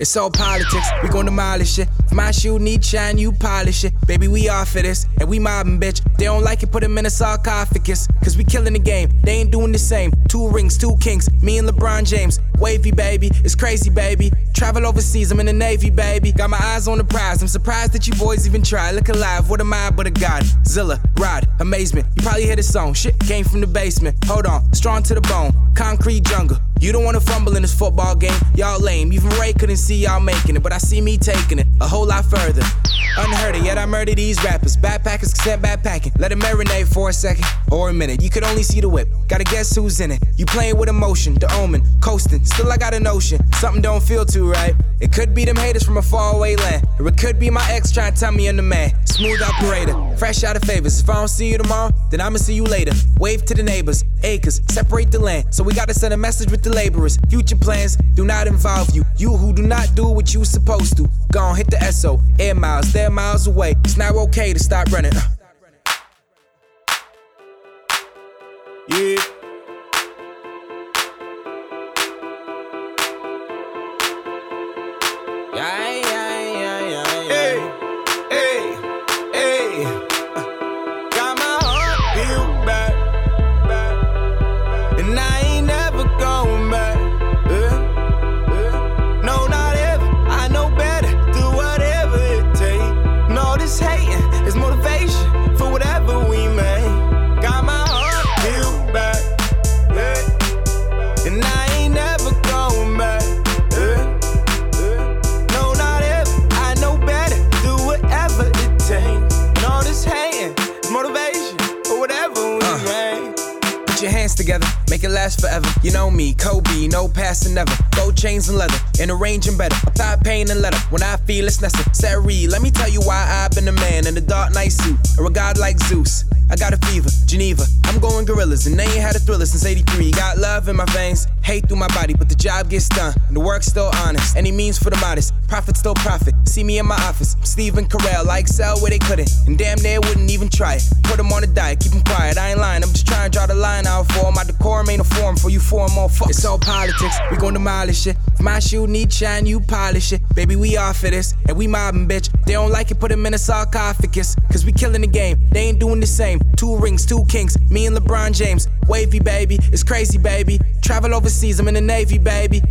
It's all politics, we gon' demolish it. My shoe need shine, you polish it. Baby, we all for this, and we mobbing, bitch. They don't like it, put them in a sarcophagus. Cause we killing the game, they ain't doing the same. Two rings, two kings, me and LeBron James. Wavy, baby, it's crazy, baby. Travel overseas, I'm in the Navy, baby. Got my eyes on the prize, I'm surprised that you boys even try. Look alive, what am I but a god? Zilla, Rod, amazement. You probably hear the song, shit came from the basement. Hold on, strong to the bone, concrete jungle. You don't wanna fumble in this football game, y'all lame. Even Ray couldn't see y'all making it, but I see me taking it a whole lot further. Unheard of, yet I murder these rappers. Backpackers sent backpacking. Let it marinate for a second or a minute. You could only see the whip. Gotta guess who's in it. You playing with emotion, the omen, coasting. Still, I got a notion. Something don't feel too right. It could be them haters from a faraway land, or it could be my ex trying to tell me I'm the man. Smooth operator, fresh out of favors. If I don't see you tomorrow, then I'ma see you later. Wave to the neighbors, acres, separate the land. So we gotta send a message with the laborers. Future plans do not involve you. You who do not do what you supposed to. Gone hit the SO, air miles, they're miles away. It's not okay to stop running. Uh. Yeah, yeah, And I ain't never going back. uh, uh. No, not ever. I know better. Do whatever it takes. And all this hating motivation for whatever we make. Put your hands together, make it last forever. You know me, Kobe, no passing never. Gold chains and leather, and arranging better. Without pain and letter, when I feel it's necessary. Let me tell you why I've been a man in a dark knight suit, or a god like Zeus. I got a fever, Geneva. I'm going gorillas, and they ain't had a thriller since 83. Got love in my veins, hate through my body, but the job gets done, and the work's still honest. Any means for the modest, profit still profit. See me in my office, I'm Stephen Carell. I excel where they couldn't, and damn near wouldn't even try it. Put on a diet, keep quiet. I ain't lying, I'm just trying to draw the line out for. My decorum ain't a form for you foreign motherfuckers. It's all politics, we gon' demolish it. My shoe need shine, you polish it. Baby, we all for this, and we mobbing, bitch. They don't like it, put in a sarcophagus. Cause we killing the game, they ain't doing the same. Two rings, two kings, me and LeBron James. Wavy, baby, it's crazy, baby. Travel overseas, I'm in the Navy, baby.